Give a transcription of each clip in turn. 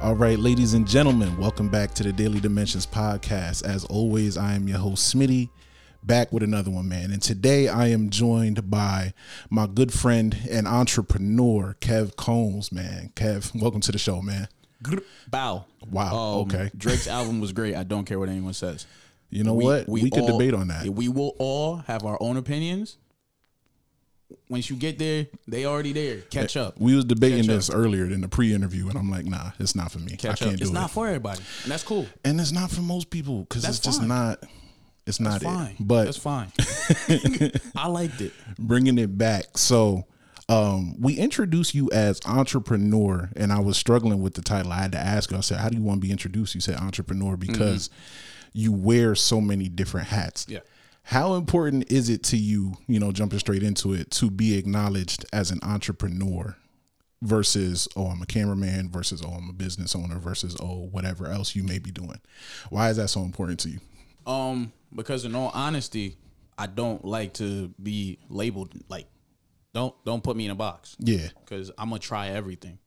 All right, ladies and gentlemen, welcome back to the Daily Dimensions podcast. As always, I am your host, Smitty, back with another one, man. And today I am joined by my good friend and entrepreneur, Kev Combs, man. Kev, welcome to the show, man. Bow. Wow, um, okay. Drake's album was great. I don't care what anyone says. You know what? We, could all- debate on that. We will all have our own opinions. Once you get there, they already there. Catch up. We was debating Catch up. this earlier in the pre-interview, and I'm like, nah, it's not for me. Catch I can't up. do It's it. It's not for everybody, and that's cool. and it's not for most people because it's just fine. not. It's not That's fine. it. But that's fine. I liked it. bringing it back. So um, we introduced you as entrepreneur, and I was struggling with the title. I had to ask you. I said, "How do you want to be introduced?" You said entrepreneur because you wear so many different hats. Yeah. How important is it to you, you know, jumping straight into it, to be acknowledged as an entrepreneur versus, oh, I'm a cameraman versus, oh, I'm a business owner versus, oh, whatever else you may be doing? Why is that so important to you? Um, because in all honesty, I don't like to be labeled like don't don't put me in a box. Yeah. because I'm gonna try everything.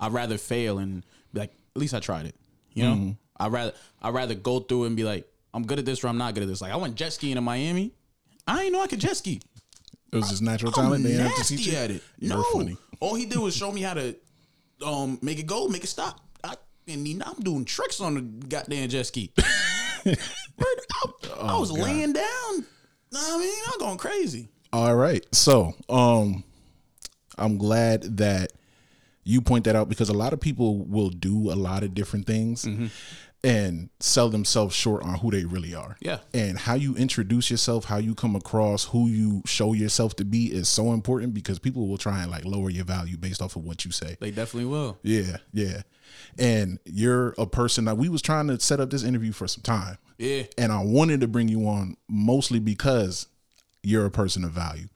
I'd rather fail and be like, at least I tried it. You know, I'd rather I'd rather go through and be like, I'm good at this or I'm not good at this. Like I went jet skiing in Miami. I didn't know I could jet ski. It was just natural I'm talent. They didn't have to teach you. at it. No, funny. all he did was show me how to um make it go, make it stop. I and he- I'm doing tricks on the goddamn jet ski. I, I was laying down. I mean, I'm going crazy. All right. So, um, I'm glad that you point that out because a lot of people will do a lot of different things and sell themselves short on who they really are. Yeah. And how you introduce yourself, how you come across, who you show yourself to be is so important because people will try and like lower your value based off of what you say. They definitely will. Yeah, yeah. And you're a person that we was trying to set up this interview for some time. Yeah. And I wanted to bring you on mostly because you're a person of value.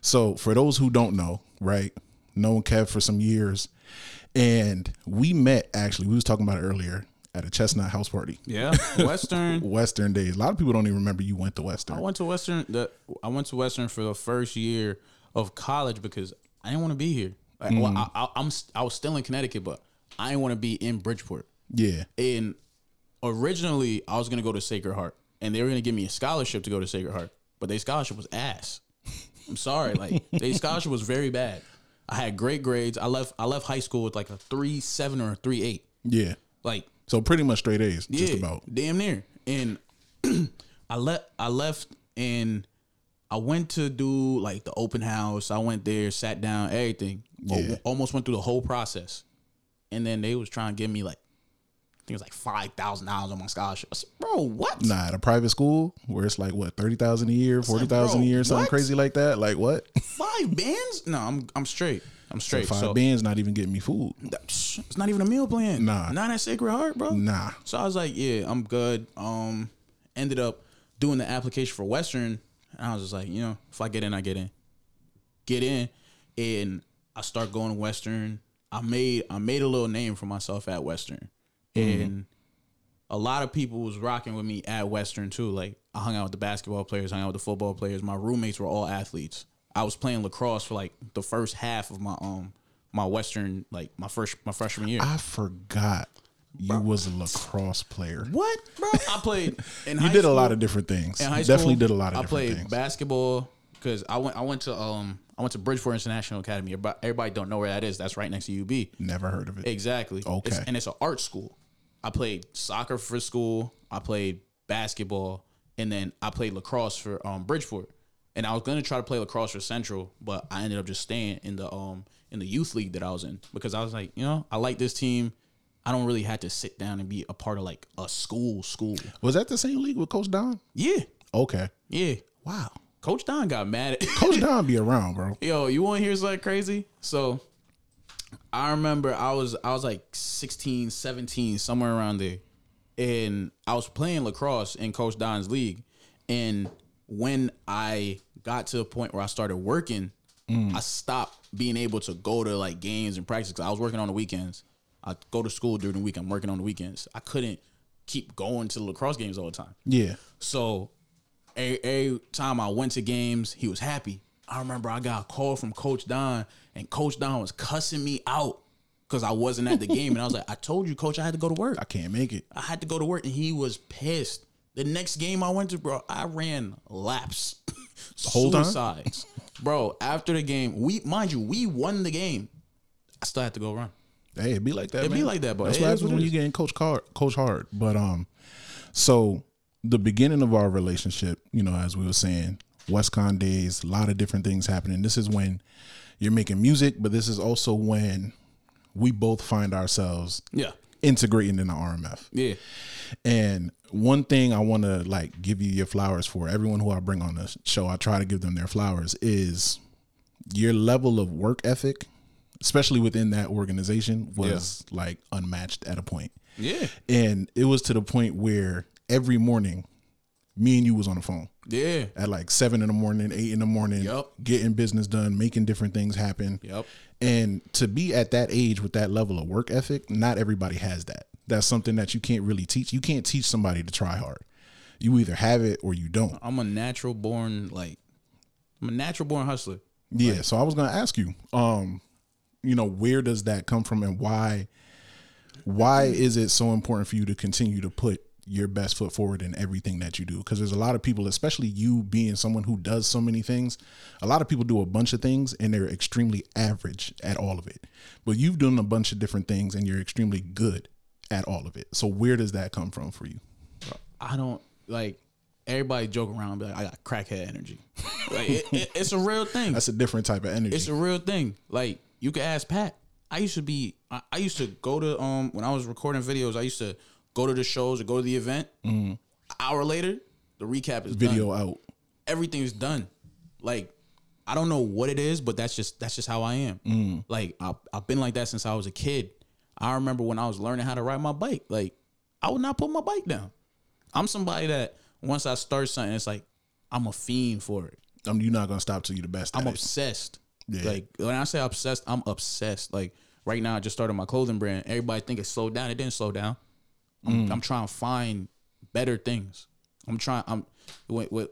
So for those who don't know, right? Known Kev for some years. And we met actually, we was talking about it earlier at a Chestnut house party. Yeah. Western. Western days. A lot of people don't even remember you went to Western. I went to Western. The I went to Western for the first year of college because I didn't want to be here. Like, well, mm. I, I, I'm I was still in Connecticut, but I didn't want to be in Bridgeport. yeah. And originally, I was gonna go to Sacred Heart, and they were gonna give me a scholarship to go to Sacred Heart, but their scholarship was ass. I'm sorry, like their scholarship was very bad. I had great grades. I left. I left high school with like a three seven or a three eight. Yeah. Like So pretty much straight A's, just about. damn near. And I left. I left, and I went to do like the open house. I went there, sat down, everything. Yeah. Almost went through the whole process, and then they was trying to give me like, I think it was like five thousand dollars on my scholarship. I said, Bro, what? Nah, at a private school where it's like what thirty thousand a year, forty thousand a year, something what? crazy like that. Like what? Five bands? No, I'm I'm straight. I'm straight. Five so bands not even getting me food. it's not even a meal plan. Nah. not at Sacred Heart, bro. Nah. So I was like, yeah, I'm good. Um, ended up doing the application for Western, and I was just like, you know, if I get in, I get in. Get in, and I start going to Western. I made I made a little name for myself at Western, and a lot of people was rocking with me at Western too. Like I hung out with the basketball players, hung out with the football players. My roommates were all athletes. I was playing lacrosse for like the first half of my um my Western like my first my freshman year. I forgot you was a lacrosse player. What, bro? I played in You did a lot of different things. in high You definitely did a lot of I different played things. basketball because I went. I went to um. I went to Bridgeport International Academy. Everybody, everybody don't know where that is. That's right next to UB. Never heard of it. Exactly. Okay. It's- and it's an art school. I played soccer for school. I played basketball, and then I played lacrosse for um Bridgeport. And I was gonna try to play lacrosse for Central, but I ended up just staying in the um in the youth league that I was in because I was like, you know, I like this team. I don't really have to sit down and be a part of like a school school. Was that the same league with Coach Don? Yeah, Okay. yeah. Wow. Coach Don got mad at Coach Don be around, bro. Yo, you want to hear something crazy? So I remember I was I was like 16, 17, somewhere around there. And I was playing lacrosse in Coach Don's league. And when I got to a point where I started working, mm. I stopped being able to go to like games and practice I was working on the weekends. I go to school during the week. I'm working on the weekends. I couldn't keep going to the lacrosse games all the time. Yeah. So every, every time I went to games, he was happy. I remember I got a call from Coach Don, and Coach Don was cussing me out because I wasn't at the game, and I was like, I told you, coach, I had to go to work. I can't make it. I had to go to work, and he was pissed. The next game I went to, bro, I ran laps, Hold on. suicides, bro. After the game, we mind you, we won the game. I still had to go run. Hey, it'd be like that. It be man. like that, but That's it what is happens what when it you is. getting coach hard, coach hard. But um, so the beginning of our relationship, you know, as we were saying, WestConn days, a lot of different things happening. This is when you're making music, but this is also when we both find ourselves Yeah, integrating in the RMF. yeah, And one thing I want to like give you your flowers for everyone who I bring on the show, I try to give them their flowers is your level of work ethic, especially within that organization, was like unmatched at a point. yeah, And it was to the point where every morning, me and you was on the phone yeah. at like seven in the morning, eight in the morning, Yup. getting business done, making different things happen. Yep. And to be at that age with that level of work ethic, not everybody has that. That's something that you can't really teach. You can't teach somebody to try hard. You either have it or you don't. I'm a natural born like I'm a natural born hustler. Yeah. So I was gonna ask you, um, you know, where does that come from and why why is it so important for you to continue to put your best foot forward in everything that you do? Because there's a lot of people, especially you being someone who does so many things, a lot of people do a bunch of things and they're extremely average at all of it. But you've done a bunch of different things and you're extremely good at all of it. So where does that come from for you? I don't like everybody joke around be like I got crackhead energy. like it, it, it's a real thing. That's a different type of energy. It's a real thing. Like you can ask Pat. I used to be. I, I used to go to um when I was recording videos. I used to go to the shows or go to the event. An hour later, the recap is done. Video out. everything's done. Like I don't know what it is, but that's just that's just how I am. Like I, I've been like that since I was a kid. I remember when I was learning how to ride my bike. Like I would not put my bike down. I'm somebody that once I start something, it's like I'm a fiend for it. Um, you're not gonna stop till you're the best. I'm obsessed. Yeah. Like when I say obsessed, I'm obsessed. Like right now, I just started my clothing brand. Everybody think it slowed down. It didn't slow down. I'm, Mm. I'm trying to find better things. I'm trying. I'm. Wait, wait,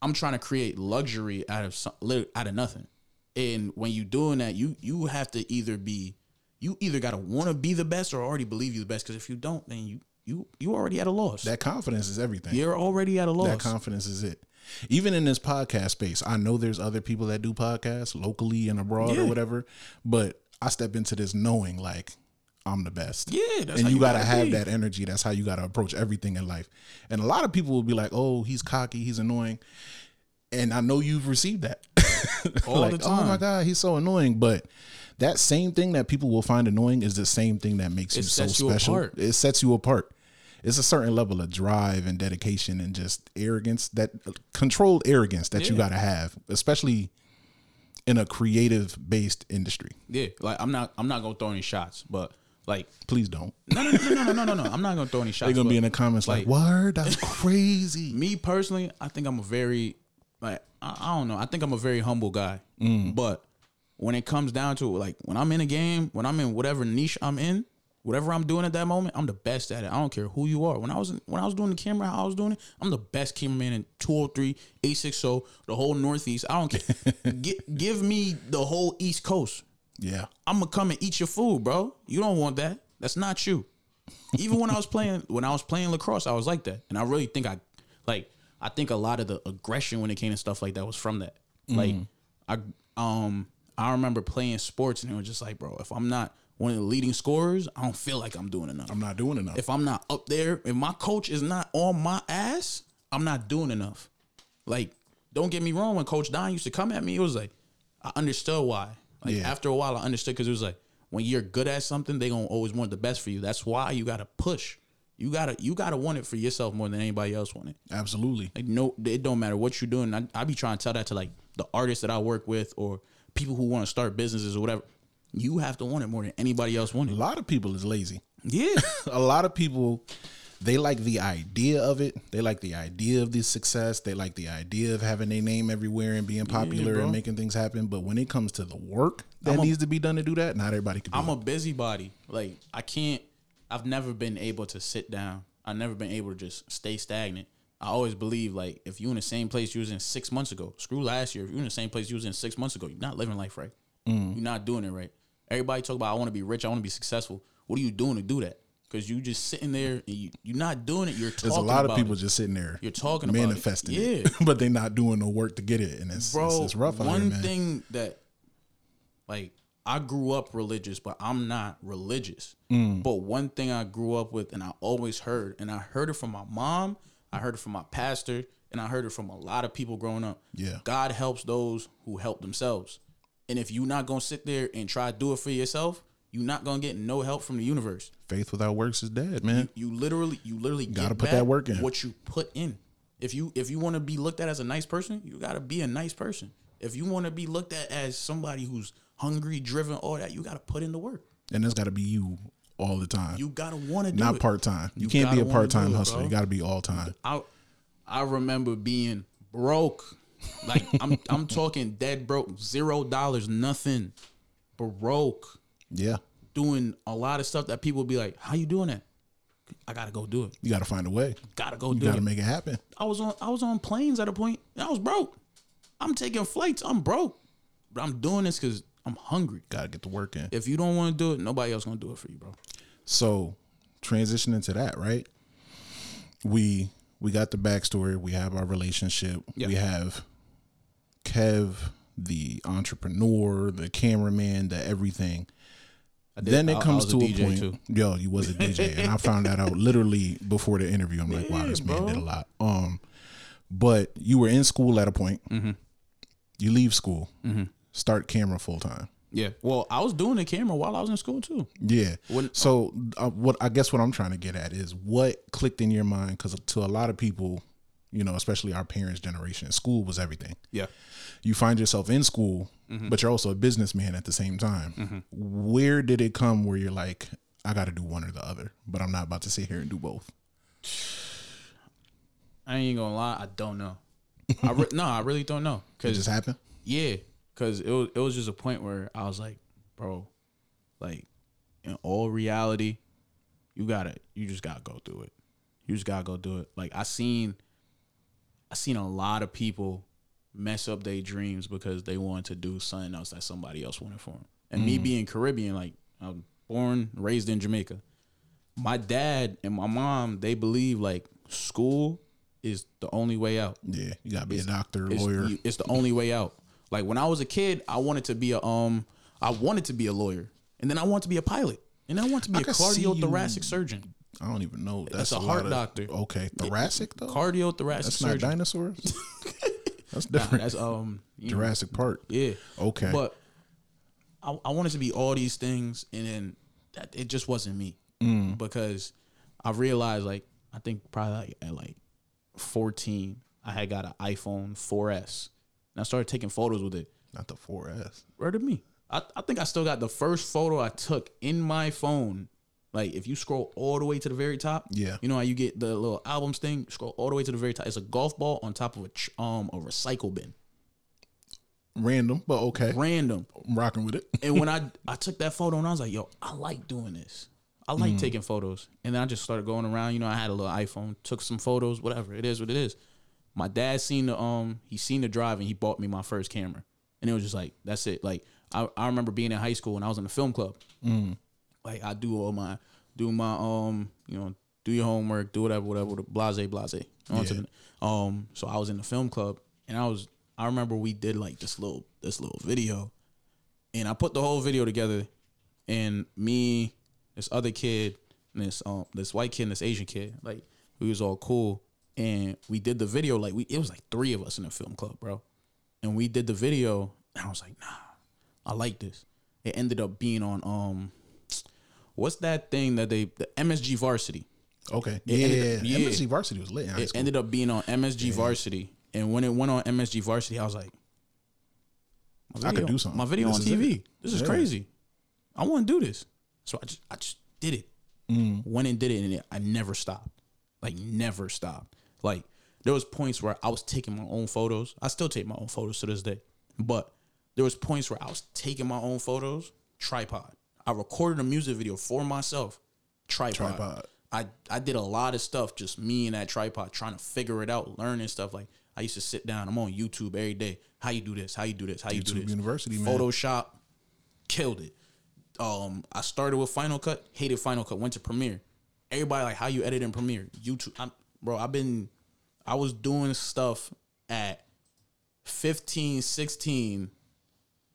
I'm trying to create luxury out of some, out of nothing. And when you doing that, you you have to either be, you either gotta want to be the best or already believe you the best. Because if you don't, then you you you already at a loss. that confidence is everything. You're already at a loss. That confidence is it. Even in this podcast space, I know there's other people that do podcasts locally and abroad Yeah. or whatever, but I step into this knowing like I'm the best. Yeah, that's and how you, you gotta, gotta have that energy. That's how you gotta approach everything in life. And a lot of people will be like, "Oh, he's cocky, he's annoying," and I know you've received that All like, the time. "Oh my god, he's so annoying," but. That same thing that people will find annoying is the same thing that makes you so you special. It sets you apart. It's a certain level of drive and dedication and just arrogance that controlled arrogance that you got to have, especially in a creative based industry. Yeah, like I'm not I'm not gonna throw any shots, but like, please don't. No, no, no, no, no, no, no, no. I'm not gonna throw any shots. They're gonna be in the comments like, like "Word, that's crazy." me personally, I think I'm a very, like, I, I don't know. I think I'm a very humble guy. Mm. But when it comes down to it, like, when I'm in a game, when I'm in whatever niche I'm in, whatever I'm doing at that moment, I'm the best at it. I don't care who you are. When I was when I was doing the camera, how I was doing it, I'm the best cameraman in 203, 860, the whole Northeast. I don't care. G- give me the whole East Coast yeah, I'm gonna come and eat your food, bro. You don't want that. That's not you. Even when I was playing when I was playing lacrosse, I was like that. And I really think I like I think a lot of the aggression when it came to stuff like that was from that. Like I um I remember playing sports and it was just like, bro, if I'm not one of the leading scorers, I don't feel like I'm doing enough. I'm not doing enough. If I'm not up there, if my coach is not on my ass, I'm not doing enough. Like, don't get me wrong. When Coach Don used to come at me, it was like I understood why. Like Yeah. after a while, I understood because it was like when you're good at something, they gonna always want the best for you. That's why you gotta push. You gotta you gotta want it for yourself more than anybody else want it. Absolutely. Like no, it don't matter what you're doing. I, I be trying to tell that to like the artists that I work with or people who want to start businesses or whatever. You have to want it more than anybody else want it. A lot of people is lazy. Yeah, a lot of people they like the idea of it. They like the idea of the success. They like the idea of having their name everywhere and being popular bro. and making things happen. But when it comes to the work that a- needs to be done to do that, not everybody can do I'm it. a busybody. Like I can't. I've never been able to sit down. I've never been able to just stay stagnant. I always believe like if you in the same place you was in six months ago, screw last year. If you in the same place you was in six months ago, you're not living life right. Mm. You're not doing it right. Everybody talk about I want to be rich, I want to be successful. What are you doing to do that? Because you just sitting there and you you're not doing it. You're talking There's a lot of people it. just sitting there. You're talking about it. manifesting Yeah. it, but they're not doing the work to get it, and it's bro. it's, it's rough one here, thing that, like, I grew up religious, but I'm not religious. Mm. But one thing I grew up with, and I always heard, and I heard it from my mom, I heard it from my pastor, and I heard it from a lot of people growing up. Yeah. God helps those who help themselves. And if you're not gonna sit there and try to do it for yourself, you're not gonna get no help from the universe. Faith without works is dead, man. You literally, you literally Gotta put that work in. What you put in. If you if you want to be looked at as a nice person, you gotta be a nice person. If you want to be looked at as somebody who's hungry, driven, all that, you gotta put in the work. and it's got to be you all the time, You gotta want to do not part time. You, You can't be a part time hustler. bro. You got to be all time. I I remember being broke. Like I'm I'm talking dead broke, zero dollars, nothing. Broke. Yeah, Doing a lot of stuff that people be like, How you doing that? I gotta go do it. you got to find a way. Gotta go You do got it. to make it happen. I was on I was on planes at a point and I was broke. I'm taking flights. I'm broke. But I'm doing this because I'm hungry. Got to get the work in. If you don't want to do it, nobody else gonna do it for you, bro. So, transitioning to that, right? We we got the backstory. We have our relationship. Yeah. We have Kev, the entrepreneur, the cameraman, the everything. Did- then it I comes a to a, DJ point. too. Yo, you was a DJ, and I found that out literally before the interview. I'm like, wow, this man bro. did a lot. Um, but you were in school at a point. Mm-hmm. You leave school, start camera full time. Yeah. Well, I was doing the camera while I was in school too. Yeah. When- so uh, what I guess what I'm trying to get at is what clicked in your mind because to a lot of people, you know, especially our parents' generation, school was everything. Yeah. You find yourself in school, mm-hmm. but you're also a businessman at the same time. Mm-hmm. Where did it come where you're like, I got to do one or the other, but I'm not about to sit here and do both. I ain't gonna lie, I don't know. I re- no, I really don't know. It Cause just happened. yeah, cause it was it was just a point where I was like, bro, like in all reality, you gotta you just gotta go through it. You just gotta go do it. Like I seen, I seen a lot of people mess up their dreams because they wanted to do something else that somebody else wanted for them. And me being Caribbean, like I'm born raised in Jamaica. My dad and my mom, they believe like school is the only way out. Yeah, you got to be a doctor, It's, lawyer. it's the only way out. Like when I was a kid, I wanted to be a um, I wanted to be a lawyer, and then I wanted to be a pilot, and then I wanted to be I a could see you- cardiothoracic surgeon. I don't even know. That's a lot heart of- doctor. Okay, thoracic though. Cardiothoracic That's not dinosaurs. That's Nah, different. that's um, you know, Jurassic Park. yeah. Okay. But I, I wanted to be all these things, and then that it just wasn't me Mm. because I realized like I think probably like at like fourteen, I had got an iPhone 4S, and I started taking photos with it. Not the 4S. Where to me? I, I think I still got the first photo I took in my phone. Like if you scroll all the way to the very top, Yeah. you know how you get the little albums thing. Scroll all the way to the very top. It's a golf ball on top of a ch- um a recycle bin. Random, but okay. Random. I'm rocking with it. And when I I took that photo and I was like, yo, I like doing this. I Mm. like taking photos. And then I just started going around. You know, I had a little iPhone, took some photos, whatever. It is what it is. My dad seen the um he seen the drive and he bought me my first camera. And it was just like, that's it. Like I, I remember being in high school and I was in the film club. Mm. Like I do all my do my um, you know, do your homework, do whatever, whatever, blase, blase. Yeah. the- um, so I was in the film club and I was I remember we did like this little this little video and I put the whole video together, and me, this other kid, and this um this white kid, and this Asian kid, like we was all cool, and we did the video like we it was like three of us in the film club, bro, and we did the video, and I was like, nah, I like this. It ended up being on um, what's that thing that they the MSG Varsity. Okay. It yeah, up- yeah. MSG Varsity was lit It school. ended up being on MSG Varsity, and when it went on MSG Varsity, I was like, my I could do something. My video This on TV. it. This is Yeah. crazy. I want to do this, so I just I just did it. Mm. Went and did it, and it, I never stopped. Like never stopped. Like there was points where I was taking my own photos. I still take my own photos to this day, but there was points where I was taking my own photos. Tripod. I recorded a music video for myself. Tripod. Tripod. I, I did a lot of stuff just me and that tripod trying to figure it out, learning stuff. Like I used to sit down, I'm on YouTube every day. How you do this? How you do this? How you do this? University, man. Photoshop, killed it. um, I started with Final Cut, hated Final Cut, went to Premiere. Everybody like how you edit in Premiere, YouTube. I'm, bro, I've been, I was doing stuff at 15, 16,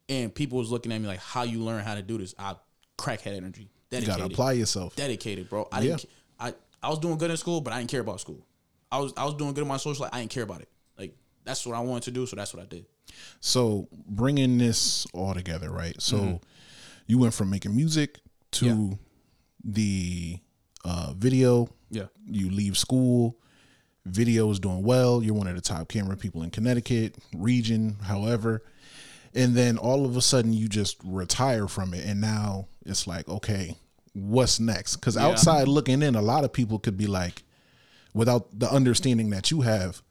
and people was looking at me like, how you learn how to do this? I crackhead energy, You gotta apply yourself. dedicated, bro. I didn't, I, I was doing good in school, but I didn't care about school. I was, I was doing good in my social life. I didn't care about it. Like that's what I wanted to do, so that's what I did. So bringing this all together, right? So you went from making music to the uh, video. Yeah. You leave school. Video is doing well. You're one of the top camera people in Connecticut region, however. And then all of a sudden you just retire from it. And now it's like, okay, what's next? Because outside looking in, a lot of people could be like, without the understanding that you have,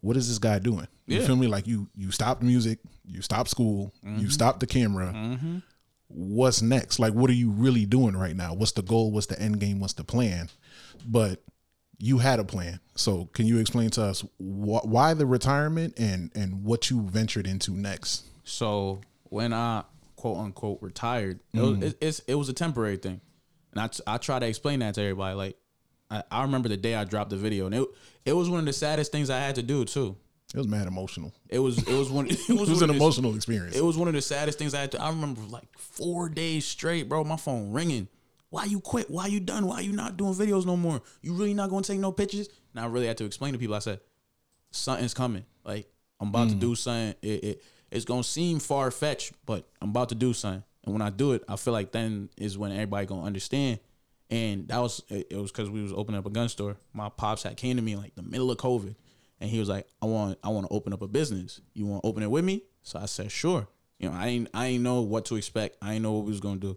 what is this guy doing? You Yeah. feel me? Like you you stopped music, you stopped school, you mm-hmm. stopped the camera. Mm-hmm. What's next? Like what are you really doing right now? What's the goal? What's the end game? What's the plan? But you had a plan. So can you explain to us wh- why the retirement and and what you ventured into next? So when I quote unquote retired, it, was, it, it's, it was a temporary thing, and I, t- I try to explain that to everybody. Like I, I remember the day I dropped the video, and it it was one of the saddest things I had to do too. It was mad emotional. It was it was one it was, It was an of the- emotional experience. It was one of the saddest things I had to. I remember like four days straight, bro. My phone ringing. Why you quit? Why you done? Why you not doing videos no more? You really not going to take no pictures? And I really had to explain to people. I said, something's coming. Like I'm about to mm. do something. It, it it's gonna seem far fetched, but I'm about to do something. And when I do it, I feel like then is when everybody gonna understand. And that was it, was because we was opening up a gun store. My pops had came to me in like the middle of COVID, and he was like, "I want I want to open up a business. You want to open it with me?" So I said, "Sure." You know, I ain't I ain't know what to expect. I ain't know what we was gonna do,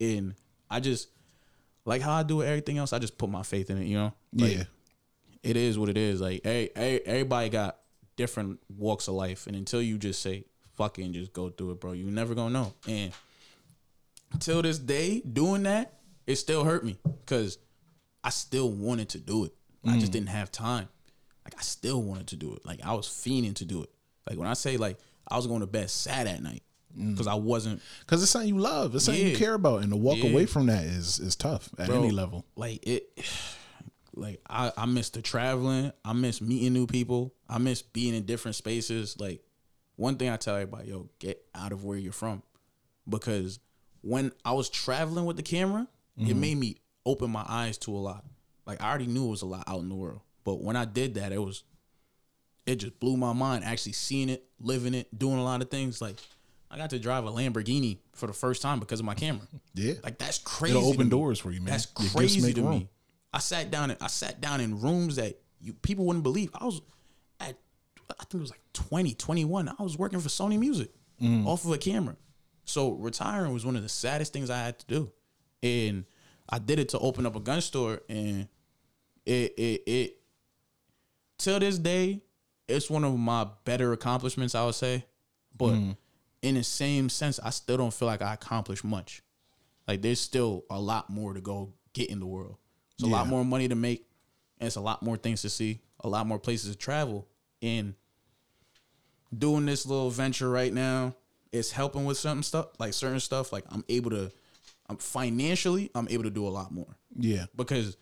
and I just like how I do everything else. I just put my faith in it. You know, Like, yeah. it is what it is. Like, hey, hey, everybody got different walks of life, and until you just say fuck it and just go through it, bro, you never gonna know. And till this day, doing that, it still hurt me because I still wanted to do it. I just mm. didn't have time. Like, I still wanted to do it. Like, I was fiending to do it. Like when I say like I was going to bed sad at night mm. because I wasn't Because it's something you love. It's something you care about. And to walk Yeah. away from that is is tough at Bro, any level. Like it, like I, I miss the traveling. I miss meeting new people. I miss being in different spaces. Like one thing I tell everybody, yo, get out of where you're from, because when I was traveling with the camera, it mm-hmm. made me open my eyes to a lot. Like I already knew it was a lot out in the world, but when I did that, it was, it just blew my mind. Actually seeing it, living it, doing a lot of things. Like I got to drive a Lamborghini for the first time because of my camera. Yeah. Like that's crazy. It'll open doors for you, man. That's crazy to room. me. I sat down and I sat down in rooms that you people wouldn't believe. I was I think it was like 20, 21. I was working for Sony Music Mm. off of a camera. So retiring was one of the saddest things I had to do. And I did it to open up a gun store and it it it till this day, it's one of my better accomplishments, I would say. But Mm. in the same sense, I still don't feel like I accomplished much. Like there's still a lot more to go get in the world. It's a lot more money to make, and it's a lot more things to see, a lot more places to travel. And doing this little venture right now, it's helping with certain stuff, like certain stuff. Like I'm able to, I'm financially, I'm able to do a lot more Yeah. because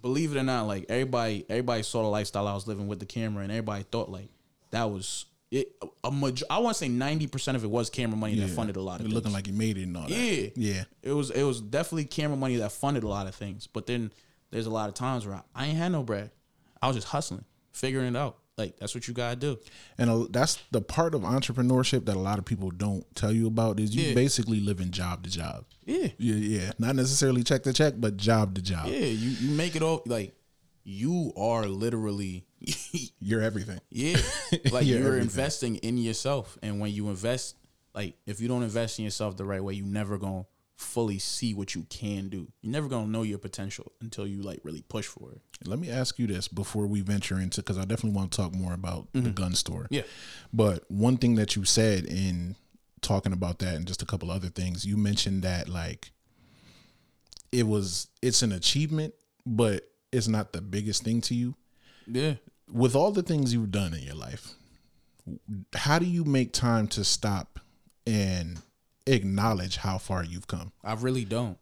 believe it or not, like everybody, everybody saw the lifestyle I was living with the camera, and everybody thought like that was it. A major, I want to say ninety percent of it was camera money yeah. that funded a lot of You're things. looking like you made it and all that. Yeah. Yeah. It was it was definitely camera money that funded a lot of things. But then there's a lot of times where I, I ain't had no bread. I was just hustling, figuring it out. Like that's what you gotta do. And uh, that's the part of entrepreneurship that a lot of people don't tell you about is you Yeah. basically living job to job. Yeah. Yeah, yeah. Not necessarily check to check, but job to job. Yeah, you, you make it all like you are literally You're everything. Yeah. Like You're you're investing in yourself. And when you invest, like if you don't invest in yourself the right way, you never gonna fully see what you can do. You're never gonna know your potential until you like really push for it. Let me ask you this before we venture into because I definitely want to talk more about the gun store. Mm-hmm. Yeah. But one thing that you said in talking about that and just a couple other things, you mentioned that like it was it's an achievement, but it's not the biggest thing to you. Yeah. With all the things you've done in your life, how do you make time to stop and acknowledge how far you've come. I really don't.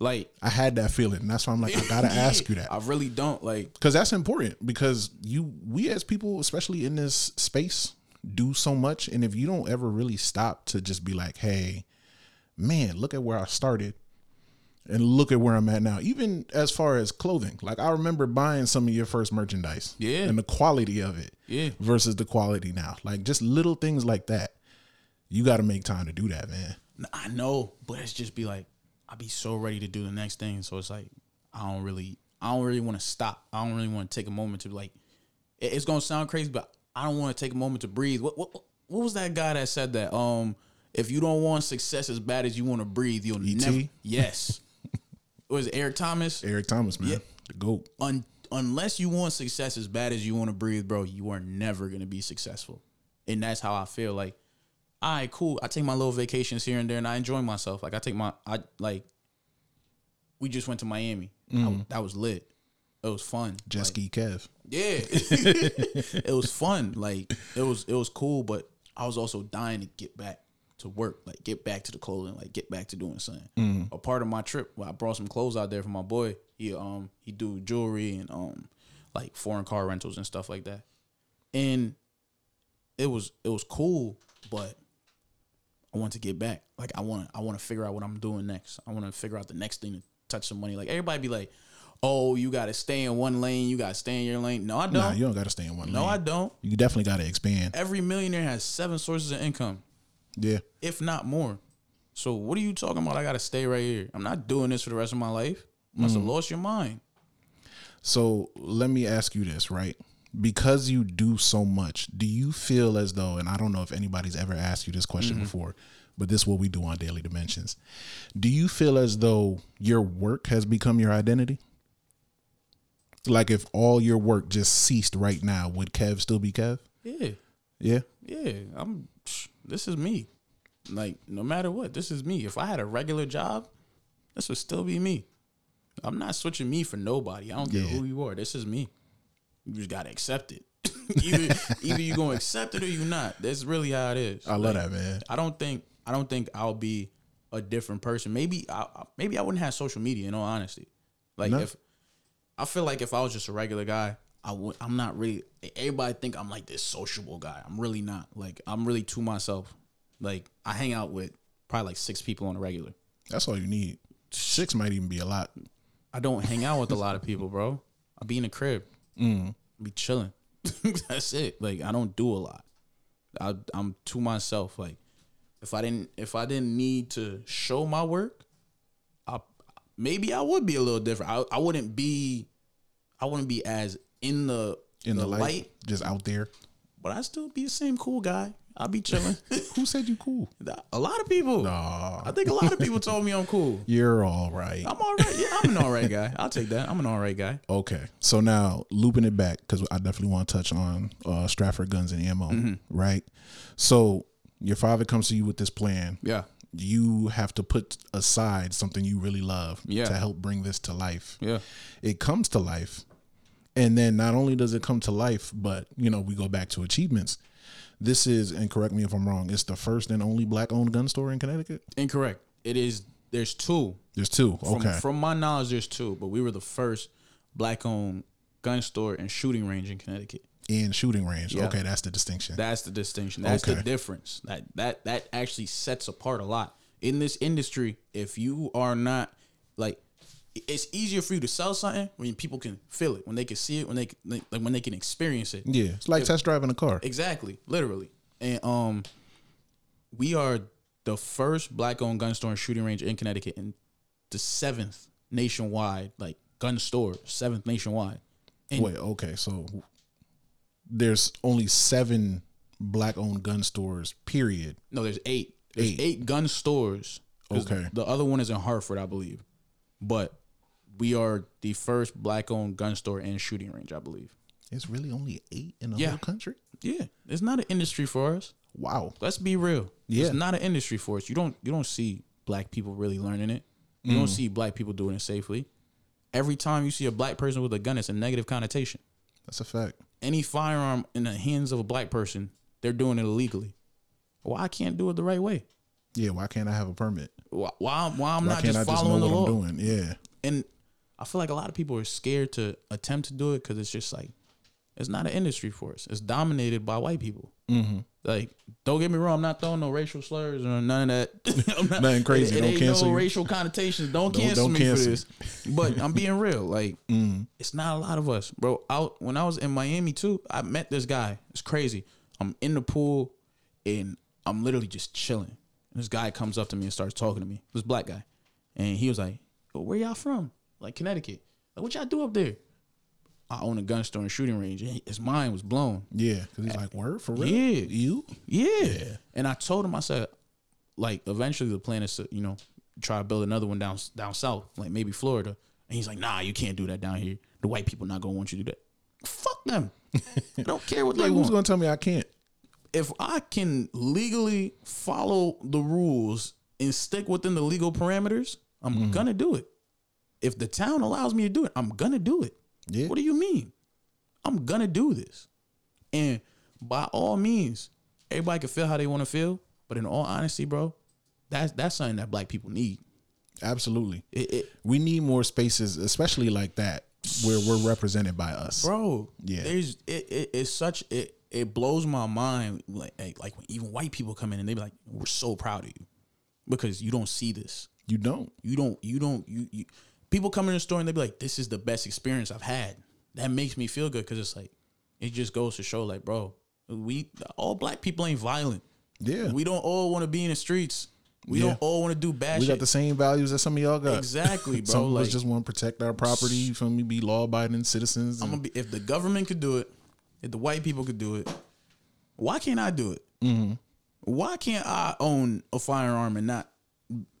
Like I had that feeling. And that's why I'm like, I gotta ask you that. I really don't. Like Because that's important because you we as people, especially in this space, do so much. And if you don't ever really stop to just be like, hey, man, look at where I started and look at where I'm at now. Even as far as clothing. Like I remember buying some of your first merchandise. Yeah. And the quality of it. Yeah. Versus the quality now. Like just little things like that. You gotta make time to do that, man. I know, but it's just be like I be so ready to do the next thing. So it's like I don't really, I don't really want to stop. I don't really want to take a moment to like. It's gonna sound crazy, but I don't want to take a moment to breathe. What what what was that guy that said that? Um, if you don't want success as bad as you want to breathe, you'll E.T.? never. Yes. was Eric Thomas? Eric Thomas, man. The GOAT. Un, unless you want success as bad as you want to breathe, bro, you are never gonna be successful. And that's how I feel. Like, all right, cool. I take my little vacations here and there, and I enjoy myself. Like, I take my, I like. We just went to Miami. I- that was lit. It was fun. Jet Like, ski Kev. yeah, it was fun. Like it was, it was cool. But I was also dying to get back to work, like get back to the clothing, like get back to doing something. A part of my trip, well, I brought some clothes out there for my boy. He um he do jewelry and um like foreign car rentals and stuff like that. And it was it was cool, but I want to get back. Like I want I want to figure out what I'm doing next. I want to figure out the next thing to touch some money. Like everybody be like, "Oh, you got to stay in one lane. You got to stay in your lane." No, I don't. Nah, you don't gotta stay in one lane. no, I don't. you definitely gotta expand. Every millionaire has seven sources of income, Yeah. if not more. So what are you talking about? I got to stay right here. I'm not doing this for the rest of my life. Must have mm. lost your mind. So let me ask you this, right? Because you do so much, do you feel as though, and I don't know if anybody's ever asked you this question mm-hmm. before, but this is what we do on Daily Dimensions. Do you feel as though your work has become your identity? Like if all your work just ceased right now, would Kev still be Kev? Yeah, Yeah. yeah. I'm. This is me. Like no matter what, this is me. If I had a regular job, this would still be me. I'm not switching me for nobody. I don't care who you are. This is me. You just gotta accept it. either either you gonna accept it or you not. That's really how it is. I love that, man. I don't think I don't think I'll be a different person. Maybe I maybe I wouldn't have social media. In all honesty, like No. if I feel like if I was just a regular guy, I would. I'm not really. Everybody think I'm like this sociable guy. I'm really not. Like I'm really to myself. Like I hang out with probably like six people on a regular. That's all you need. Six might even be a lot. I don't hang out with a lot of people, bro. I be in the crib, Mm. be chilling. That's it. Like I don't do a lot. I, I'm to myself. Like if I didn't, if I didn't need to show my work, I maybe I would be a little different. I, I wouldn't be, I wouldn't be as in the In the, light, just out there. but I still be the same cool guy. I'll be chilling. Who said you cool? a lot of people. Aw, I think a lot of people told me I'm cool. you're all right. I'm all right. Yeah, I'm an all right guy. I'll take that. I'm an all right guy. Okay, so now looping it back because I definitely want to touch on uh, Stratford Guns and Ammo, Mm-hmm. right? So your father comes to you with this plan. Yeah. You have to put aside something you really love Yeah. to help bring this to life. Yeah. It comes to life, and then not only does it come to life, but you know we go back to achievements. This is, and correct me if I'm wrong, it's the first and only black-owned gun store in Connecticut. Incorrect. It is. There's two. There's two. From, Okay, From my knowledge, there's two, but we were the first black-owned gun store and shooting range in Connecticut. in shooting range. Yeah. Okay, that's the distinction. That's the distinction. That's Okay. the difference. That that that actually sets apart a lot in this industry. If you are not like, it's easier for you to sell something when people can feel it, when they can see it, when they can, like when they can experience it. yeah, it's like test driving a car. Exactly, literally. And um, we are the first black-owned gun store and shooting range in Connecticut, and the seventh nationwide, like gun store, seventh nationwide. And Wait, okay, so there's only seven black-owned gun stores. Period. no, there's eight. There's Eight. eight, gun stores. Okay. The other one is in Hartford, I believe. But we are the first black-owned gun store and shooting range, I believe. It's really only eight in the Yeah. whole country. Yeah, it's not an industry for us. Wow. Let's be real. Yeah. It's not an industry for us. You don't you don't see black people really learning it. You Mm. don't see black people doing it safely. Every time you see a black person with a gun, it's a negative connotation. That's a fact. Any firearm in the hands of a black person, they're doing it illegally. Well, I can't do it the right way. Yeah, why can't I have a permit? Why why, why I'm Why not can't just I just know following what the law? I'm doing? Yeah. and I feel like a lot of people are scared to attempt to do it because it's just like it's not an industry for us. It's dominated by white people. Mm-hmm. Like, don't get me wrong, I'm not throwing no racial slurs or none of that. Not, Nothing crazy. It, it Don't ain't cancel no you. racial connotations. Don't, Don't- cancel don't me cancel. for this. But I'm being real. Like, Mm. it's not a lot of us, bro. Out when I was in Miami too, I met this guy. It's crazy. I'm in the pool and I'm literally just chilling. And this guy comes up to me and starts talking to me. This black guy, and he was like, well, "Where y'all from? Like Connecticut? Like what y'all do up there?" I own a gun store and shooting range. And his mind was blown. Yeah, because he's like, word for real. Yeah. you. Yeah. And I told him, I said, like, eventually the plan is to, you know, try to build another one down down south, like maybe Florida. And he's like, nah, you can't do that down here. The white people not gonna want you to do that. Fuck them. I don't care what Like, they who's gonna tell me I can't? If I can legally follow the rules and stick within the legal parameters, I'm mm-hmm. gonna do it. If the town allows me to do it, I'm gonna do it. Yeah. What do you mean? I'm gonna do this. And by all means, everybody can feel how they want to feel. But in all honesty, bro, that's that's something that black people need. Absolutely. It, it, We need more spaces, especially like that, where we're represented by us. bro. Yeah. There's it, it it's such it it blows my mind like like, when even white people come in and they be like, We're so proud of you. Because you don't see this. You don't. You don't you don't you, you people come in the store and they be like, This is the best experience I've had. That makes me feel good because it's like it just goes to show like, bro, we all black people ain't violent. Yeah. We don't all want to be in the streets. We Yeah. don't all want to do bad We shit. got the same values that some of y'all got. exactly, bro. Some of like, us just want to protect our property. You feel me? Be law abiding citizens. I'm gonna be if the government could do it, if the white people could do it, why can't I do it? Mm-hmm. Why can't I own a firearm and not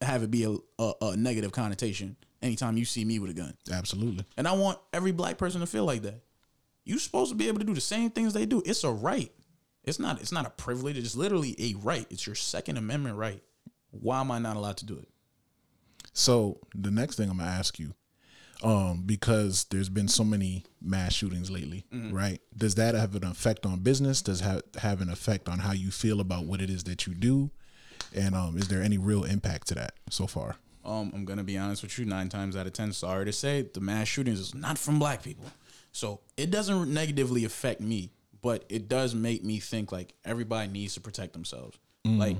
have it be a, a, a negative connotation anytime you see me with a gun? Absolutely. And I want every black person to feel like that. You're supposed to be able to do the same things they do. It's a right. It's not. It's not a privilege. It's literally a right. It's your Second Amendment right. Why am I not allowed to do it? So the next thing I'm gonna ask you, um, because there's been so many mass shootings lately, Mm-hmm. right? Does that have an effect on business? Does have have an effect on how you feel about what it is that you do? And um, is there any real impact to that so far? Um, I'm gonna be honest with you. Nine times out of ten, sorry to say, the mass shootings is not from black people, so it doesn't negatively affect me, but it does make me think like everybody needs to protect themselves. Like,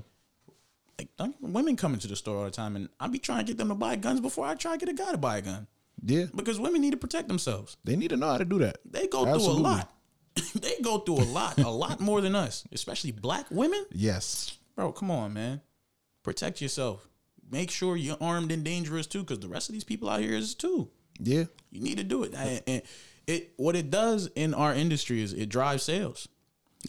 like women come into the store all the time, and I be trying to get them to buy guns before I try to get a guy to buy a gun Yeah, because women need to protect themselves. they need to know how to do that. They go Absolutely. through a lot. they go through a lot, a lot more than us, especially black women. Yes, Bro, come on, man. Protect yourself. Make sure you're armed and dangerous too, because the rest of these people out here is too. yeah, You need to do it. And- and it what it does in our industry is it drives sales.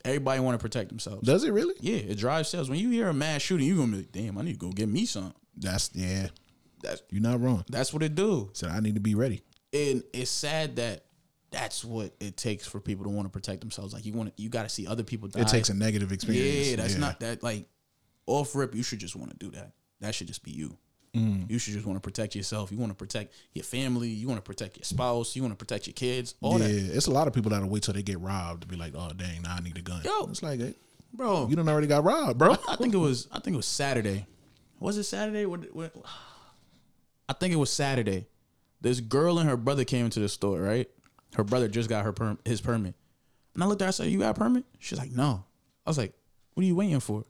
Everybody want to protect themselves. does it really? Yeah, it drives sales. When you hear a mass shooting, you're gonna be like, damn, I need to go get me some. That's yeah. That's You're not wrong. that's what it do. Said I need to be ready. And it's sad that that's what it takes for people to want to protect themselves. Like you want to, you got to see other people die. It takes a negative experience. Yeah, that's not that like off rip. You should just want to do that. That should just be you. Mm. You should just want to protect yourself. You want to protect your family. You want to protect your spouse. You want to protect your kids. All that. yeah, that, it's a lot of people that'll wait till they get robbed to be like, "Oh dang, now I need a gun." Yo. it's like hey, bro. you done already got robbed, bro. I think it was. I think it was Saturday. Was it Saturday? What, what, I think it was Saturday. This girl and her brother came into the store. Right, her brother just got her perm, his permit, and I looked at her. I said, "You got a permit?" She's like, "No." I was like, "What are you waiting for?"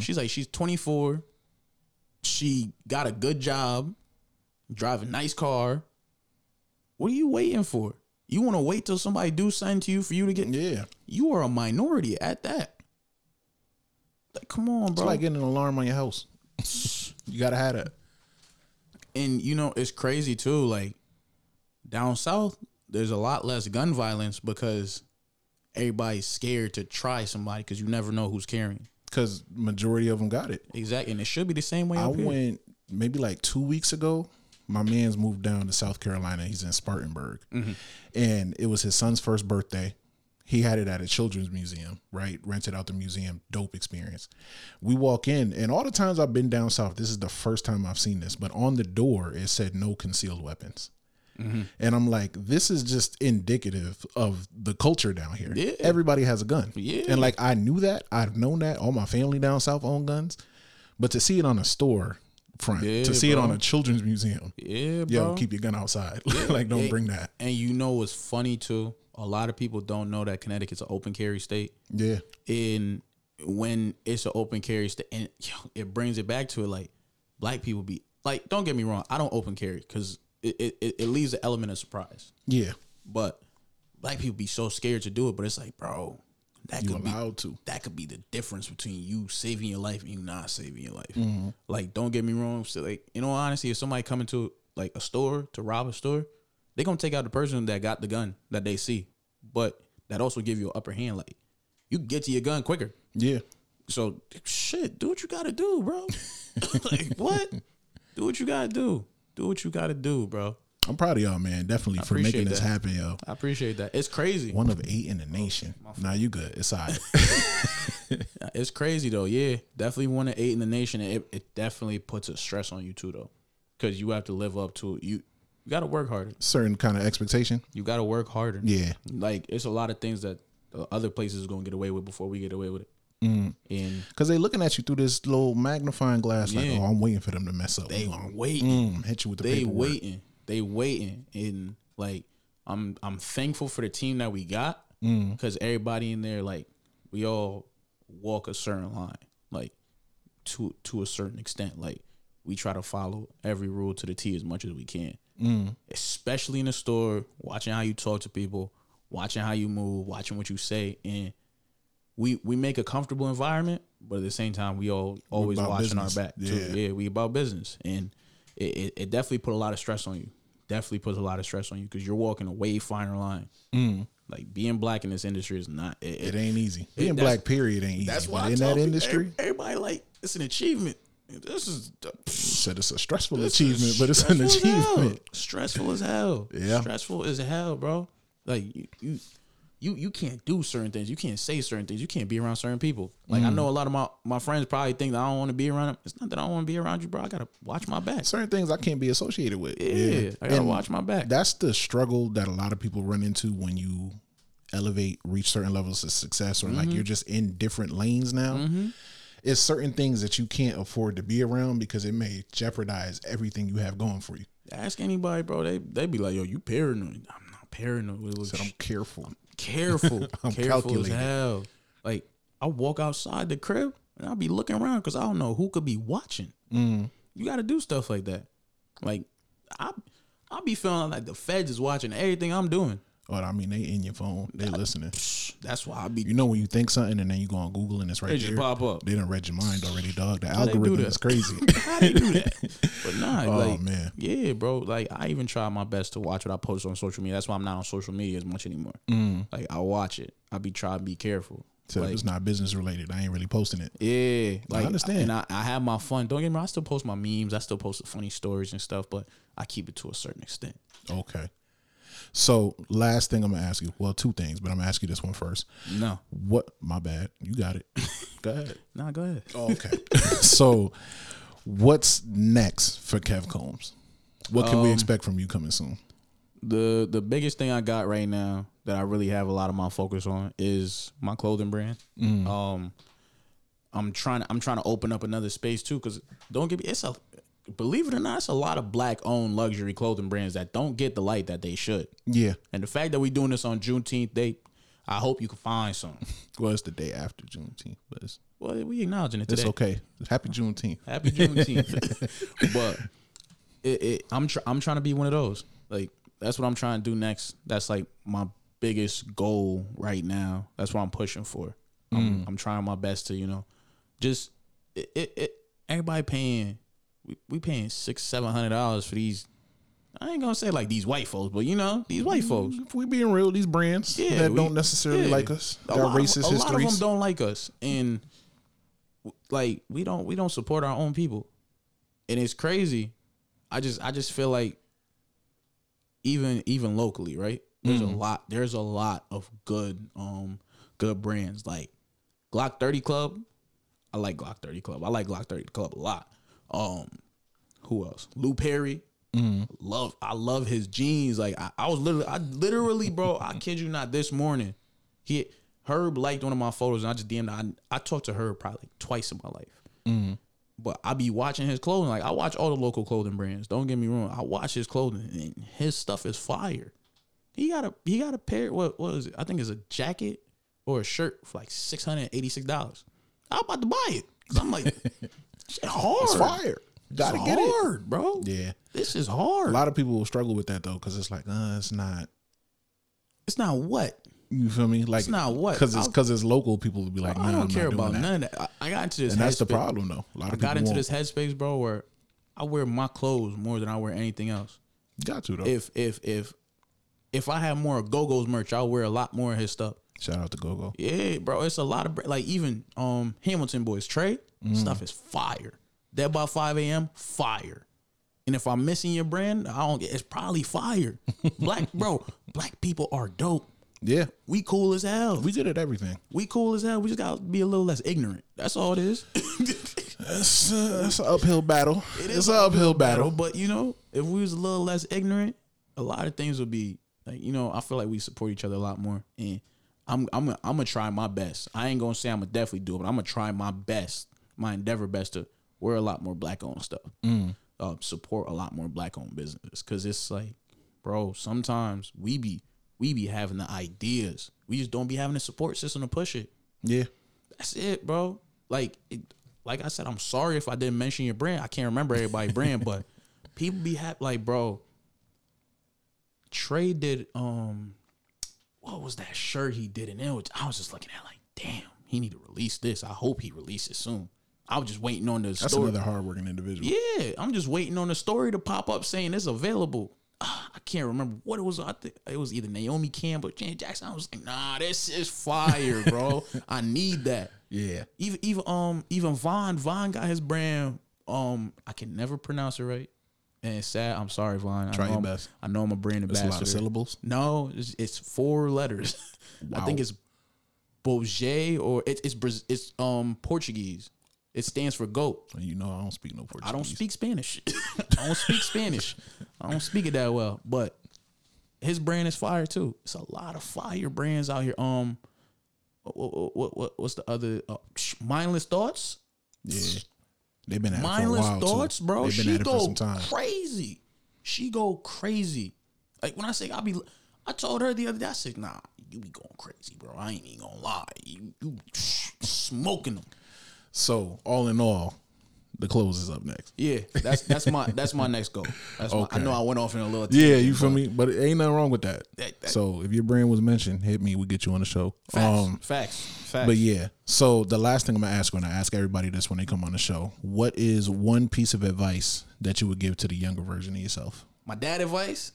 She's like, "She's 24. She got a good job, drive a nice car. What are you waiting for? You want to wait till somebody do something to you for you to get? Yeah, You are a minority at that. Like, come on, bro. it's like getting an alarm on your house. you gotta have that. and you know, it's crazy too. Like down south, there's a lot less gun violence because everybody's scared to try somebody because you never know who's carrying. Because majority of them got it. Exactly, and it should be the same way I went maybe like two weeks ago. My man's moved down to South Carolina. He's in Spartanburg, Mm-hmm. and it was his son's first birthday. He had it at a children's museum, right? Rented out the museum, dope experience. We walk in, and all the times I've been down south, this is the first time I've seen this. But on the door, it said no concealed weapons. Mm-hmm. And I'm like, this is just indicative of the culture down here. Yeah. Everybody has a gun. Yeah. And like I knew that. I've known that. All my family down south own guns. But to see it on a store front, Yeah, to see it on a children's museum, Yeah, bro. yo, keep your gun outside. like, don't Yeah. bring that. and you know what's funny too? A lot of people don't know that Connecticut's an open carry state. Yeah, And when it's an open carry state, and yo, it brings it back to it like black people be like, don't get me wrong, I don't open carry because it, it, it leaves the element of surprise. yeah, But black people be so scared to do it, but it's like, bro, that you could be allowed to. that could be the difference between you saving your life and you not saving your life. Mm-hmm. Like, don't get me wrong. So, like, in all honesty, if somebody come into like a store to rob a store, they gonna take out the person that got the gun that they see. But that also give you an upper hand. Like, you can get to your gun quicker. Yeah, So shit, do what you gotta do, bro. like what? Do what you gotta do. Do what you gotta do, bro. I'm proud of y'all, man. Definitely for appreciate making this happen, yo. I appreciate that. It's crazy. One of eight in the nation. Nah, you good. It's all right. It's crazy though. Yeah, definitely one of eight in the nation. It, it definitely puts a stress on you too, though, because you have to live up to it. You you got to work harder. Certain kind of expectation. You got to work harder. Yeah. like it's a lot of things that other places is gonna get away with before we get away with it. And Because they're looking at you through this little magnifying glass, like, oh, I'm waiting for them to mess up. they waiting. mm, hit you with the they paperwork. waiting. They waiting. And like I'm I'm thankful for the team that we got Mm. because everybody in there like we all walk a certain line like to to a certain extent like we try to follow every rule to the T as much as we can. Mm. Especially in the store, watching how you talk to people, watching how you move, watching what you say and we we make a comfortable environment, but at the same time we all always watching business. our back too. Yeah. Yeah, we about business, and it, it, it definitely put a lot of stress on you. Definitely puts a lot of stress on you because you're walking a way finer line. Mm. Like being black in this industry is not. It, It ain't easy. Being black, period, ain't easy. that's why in that industry, everybody like it's an achievement. This is said it's a stressful achievement, but it's an achievement. Stressful as hell. Yeah. stressful as hell, bro. Like you, you, you, you can't do certain things. You can't say certain things. You can't be around certain people. Like I Mm. know a lot of my my friends probably think that I don't want to be around them. It's not that I don't want to be around you, bro. I gotta watch my back. Certain things I can't be associated with. Yeah, I gotta And watch my back. That's the struggle that a lot of people run into when you elevate, reach certain levels of success, or Mm-hmm. like you're just in different lanes now. It's certain things that you can't afford to be around because it may jeopardize everything you have going for you. Ask anybody, bro. They they be like, yo, you paranoid. I'm not paranoid. It was So I'm careful. careful, I'm careful as hell. Like I walk outside the crib and I'll be looking around because I don't know who could be watching. Mm. You got to do stuff like that. Like I, I'll be feeling like the feds is watching everything I'm doing. But I mean, they in your phone, they listening. That's why I be. You know when you think something and then you go on Google and it's right They just there. pop up. They done read your mind already, dog. The they do algorithm that? is crazy. How you do that? But nah, oh like man, yeah, bro. Like I even try my best to watch what I post on social media. That's why I'm not on social media as much anymore. Mm. Like I watch it. I be trying to be careful. so if like, it's not business related. I ain't really posting it. Yeah, like understand. and I, I have my fun. Don't get me wrong. I still post my memes. I still post the funny stories and stuff, but I keep it to a certain extent. Okay. So last thing I'm gonna ask you. Well, two things, but I'm gonna ask you this one first. No, What? My bad. You got it. go ahead. nah, go ahead. Oh, okay. so, what's next for Kev Combs? What can we Um, expect from you coming soon? The the biggest thing I got right now that I really have a lot of my focus on is my clothing brand. Um, I'm trying to I'm trying to open up another space too, because don't get me. It's a believe it or not, it's a lot of black owned luxury clothing brands that don't get the light that they should. Yeah. And the fact that we're doing this on Juneteenth, they, I hope you can find some. Well, it's the day after Juneteenth, but it's, Well, we acknowledging it it's okay. Happy Juneteenth. Happy Juneteenth. but it, it, I'm tr- I'm trying to be one of those. Like that's what I'm trying to do next. That's like my biggest goal right now. That's what I'm pushing for. I'm, mm. I'm trying my best to you know, just it. it, it everybody paying. We, we paying six seven hundred dollars for these. I ain't gonna say like these white folks, but you know these white folks. If we being real, these brands Yeah, that we- don't necessarily yeah. like us, got racist a lot of them don't like us, and like we don't we don't support our own people, and it's crazy. I just I just feel like even even locally, right? There's Mm-hmm. a lot. There's a lot of good um good brands like Glock Thirty Club. I like Glock Thirty Club. I like Glock Thirty Club a lot. Um, who else? Lou Perry. Mm-hmm. Love. I love his jeans. Like I, I was literally, I literally, bro. I kid you not. This morning, he Herb liked one of my photos, and I just DM'd. I I talked to Herb probably twice in my life, But I be watching his clothing. Like I watch all the local clothing brands. Don't get me wrong. I watch his clothing and his stuff is fire. He got a he got a pair. What what is it? I think it's a jacket or a shirt for like six hundred eighty six dollars. I'm about to buy it. 'Cause I'm like, shit hard. It's fire. Gotta It's get it. hard, bro. Yeah. This is hard. A lot of people will struggle with that though, because it's like, uh, it's not. it's not what. You feel me? Like It's not what. Because it's because it's local. People will be like, nah, I don't I'm care about that. none of that. I, I got into this. And that's the headspace- problem though. A lot I of got people into won't. this headspace, bro, where I wear my clothes more than I wear anything else. Got to though. If if if if I have more Go Go's merch, I'll wear a lot more of his stuff. Shout out to Go Go. Yeah, bro, it's a lot of like even um Hamilton boys Trey Mm. stuff is fire. Dead by five a.m. fire. And if I'm missing your brand, I don't get. It's probably fire. Black bro, black people are dope. Yeah, We cool as hell. we good at everything. We cool as hell. We just gotta be a little less ignorant. That's all it is. It's, uh, it's an uphill battle. it's an uphill battle. But you know, if we was a little less ignorant, a lot of things would be like you know. I feel like we support each other a lot more, and I'm I'm I'm gonna try my best. I ain't gonna say I'm gonna definitely do it, but I'm gonna try my best, my endeavor best to wear a lot more black owned stuff, uh, support a lot more black owned businesses, because it's like, bro, sometimes we be we be having the ideas, we just don't be having the support system to push it. Yeah, That's it, bro. Like, it, like I said, I'm sorry if I didn't mention your brand. I can't remember everybody's brand, but people be happy. Like, bro, Trey did um, what was that shirt he did? And it was, I was just looking at like, damn, he need to release this. I hope he releases soon. I was just waiting on the story. that's story. another hardworking individual. Yeah, I'm just waiting on the story to pop up saying it's available. Ah, I can't remember what it was. I think it was either Naomi Campbell, Janet Jackson. I was like, nah, this is fire, bro. I need that. Yeah, Even even um even Vaughn Vaughn got his brand. Um, I can never pronounce it right, and it's sad. I'm sorry, Vaughn. I Try know your I'm- best. I know I'm a brand that's a ambassador. lot of syllables. No, it's, it's four letters. I think it's Bourget or it, it's it's um Portuguese. It stands for goat. You know, I don't speak no Portuguese. I don't speak Spanish. I don't speak Spanish. I don't speak it that well. But his brand is fire too. It's a lot of fire brands out here. Um, what what, what what's the other? Uh, mindless thoughts. Yeah, they've been at it for a Mindless while thoughts, too. bro. She at it for go crazy. She go crazy. Like when I say I be, I told her the other day. I said, Nah, you be going crazy, bro. I ain't even gonna lie. You, you smoking them. So all in all, the close is up next. Yeah, that's that's my that's my next goal. That's my, I know I went off in a little. Yeah, you feel me? But it ain't nothing wrong with that. That- that- So if your brand was mentioned, hit me. We get you on the show. Facts, Um, facts, facts. but yeah. So the last thing I'm gonna ask when I ask everybody this when they come on the show, what is one piece of advice that you would give to the younger version of yourself? my dad advice.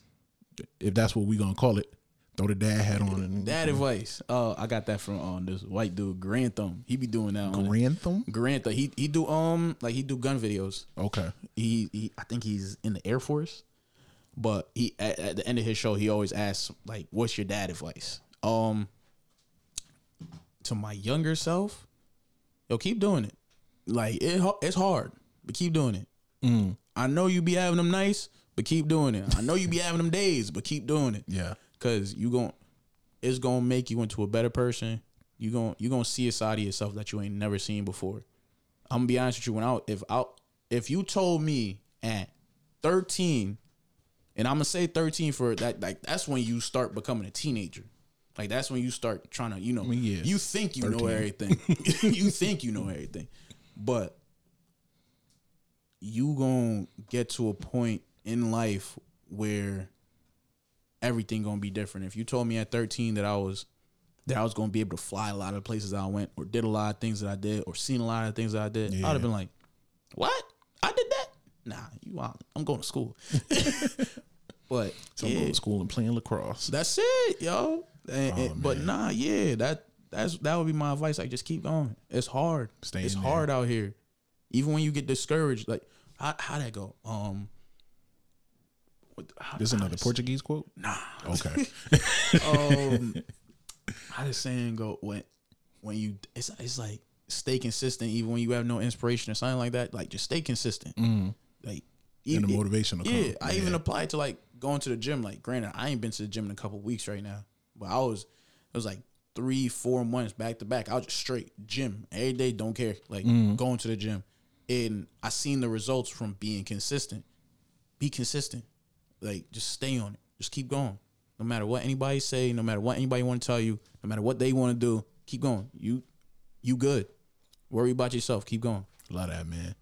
If that's what we're gonna call it, throw the dad hat on and Dad advice. Uh, I got that from um this white dude Grantham. He be doing that. On Grantham. Grantham. He he do um like he do gun videos. Okay. he, he I think he's in the Air Force, but he at, at the end of his show he always asks like, "What's your dad advice?" Um, to my younger self, yo, keep doing it. Like it, it's hard, but keep doing it. Mm. I know you be having them nice, but keep doing it. I know you be having them days, but keep doing it. Yeah. Cause you gon' it's gonna make you into a better person. You gon' you gonna see a side of yourself that you ain't never seen before. I'm gonna be honest with you. When I if I if you told me at 13, and I'm gonna say 13 for that, like that's when you start becoming a teenager. Like that's when you start trying to, you know, mean, yeah, you think you know everything. you think you know everything, but you gonna get to a point in life where everything gonna be different. If you told me at 13 that I was that I was gonna be able to fly a lot of places I went, or did a lot of things that I did, or seen a lot of things that I did, I'd have been like, "What? I did that? Nah, you out. I'm going to school." but So I'm going to school and playing lacrosse. that's it, yo. And- Oh, and- but nah, yeah, that that's that would be my advice. Like, just keep going. It's hard. Stay it's there. hard out here. Even when you get discouraged, like how how that go? Um, is another Portuguese quote. Nah. Okay. um, how does saying go when when you it's it's like stay consistent even when you have no inspiration or something like that. Like just stay consistent. mm. Like And the even- motivation will yeah. I even applied to like going to the gym. Like, granted, I ain't been to the gym in a couple weeks right now, but I was it was like three, four months back to back. I was just straight gym every day. Don't care, like Mm-hmm. going to the gym. and I seen the results from being consistent. Be consistent. Like just stay on it. Just keep going. No matter what anybody say, no matter what anybody want to tell you, no matter what they want to do, keep going. You you good. Worry about yourself. Keep going. Love that, man.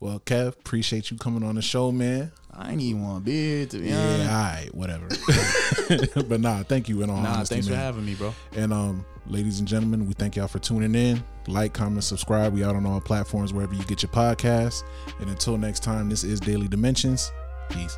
Well, Kev, appreciate you coming on the show, man. I ain't even want to be here to be Yeah, honest. all right, whatever. but nah, thank you in all Nah, honesty, thanks for having me, bro. And um, ladies and gentlemen, we thank y'all for tuning in. Like, comment, subscribe. We out on all platforms wherever you get your podcasts. And until next time, this is Daily Dimensions. Peace.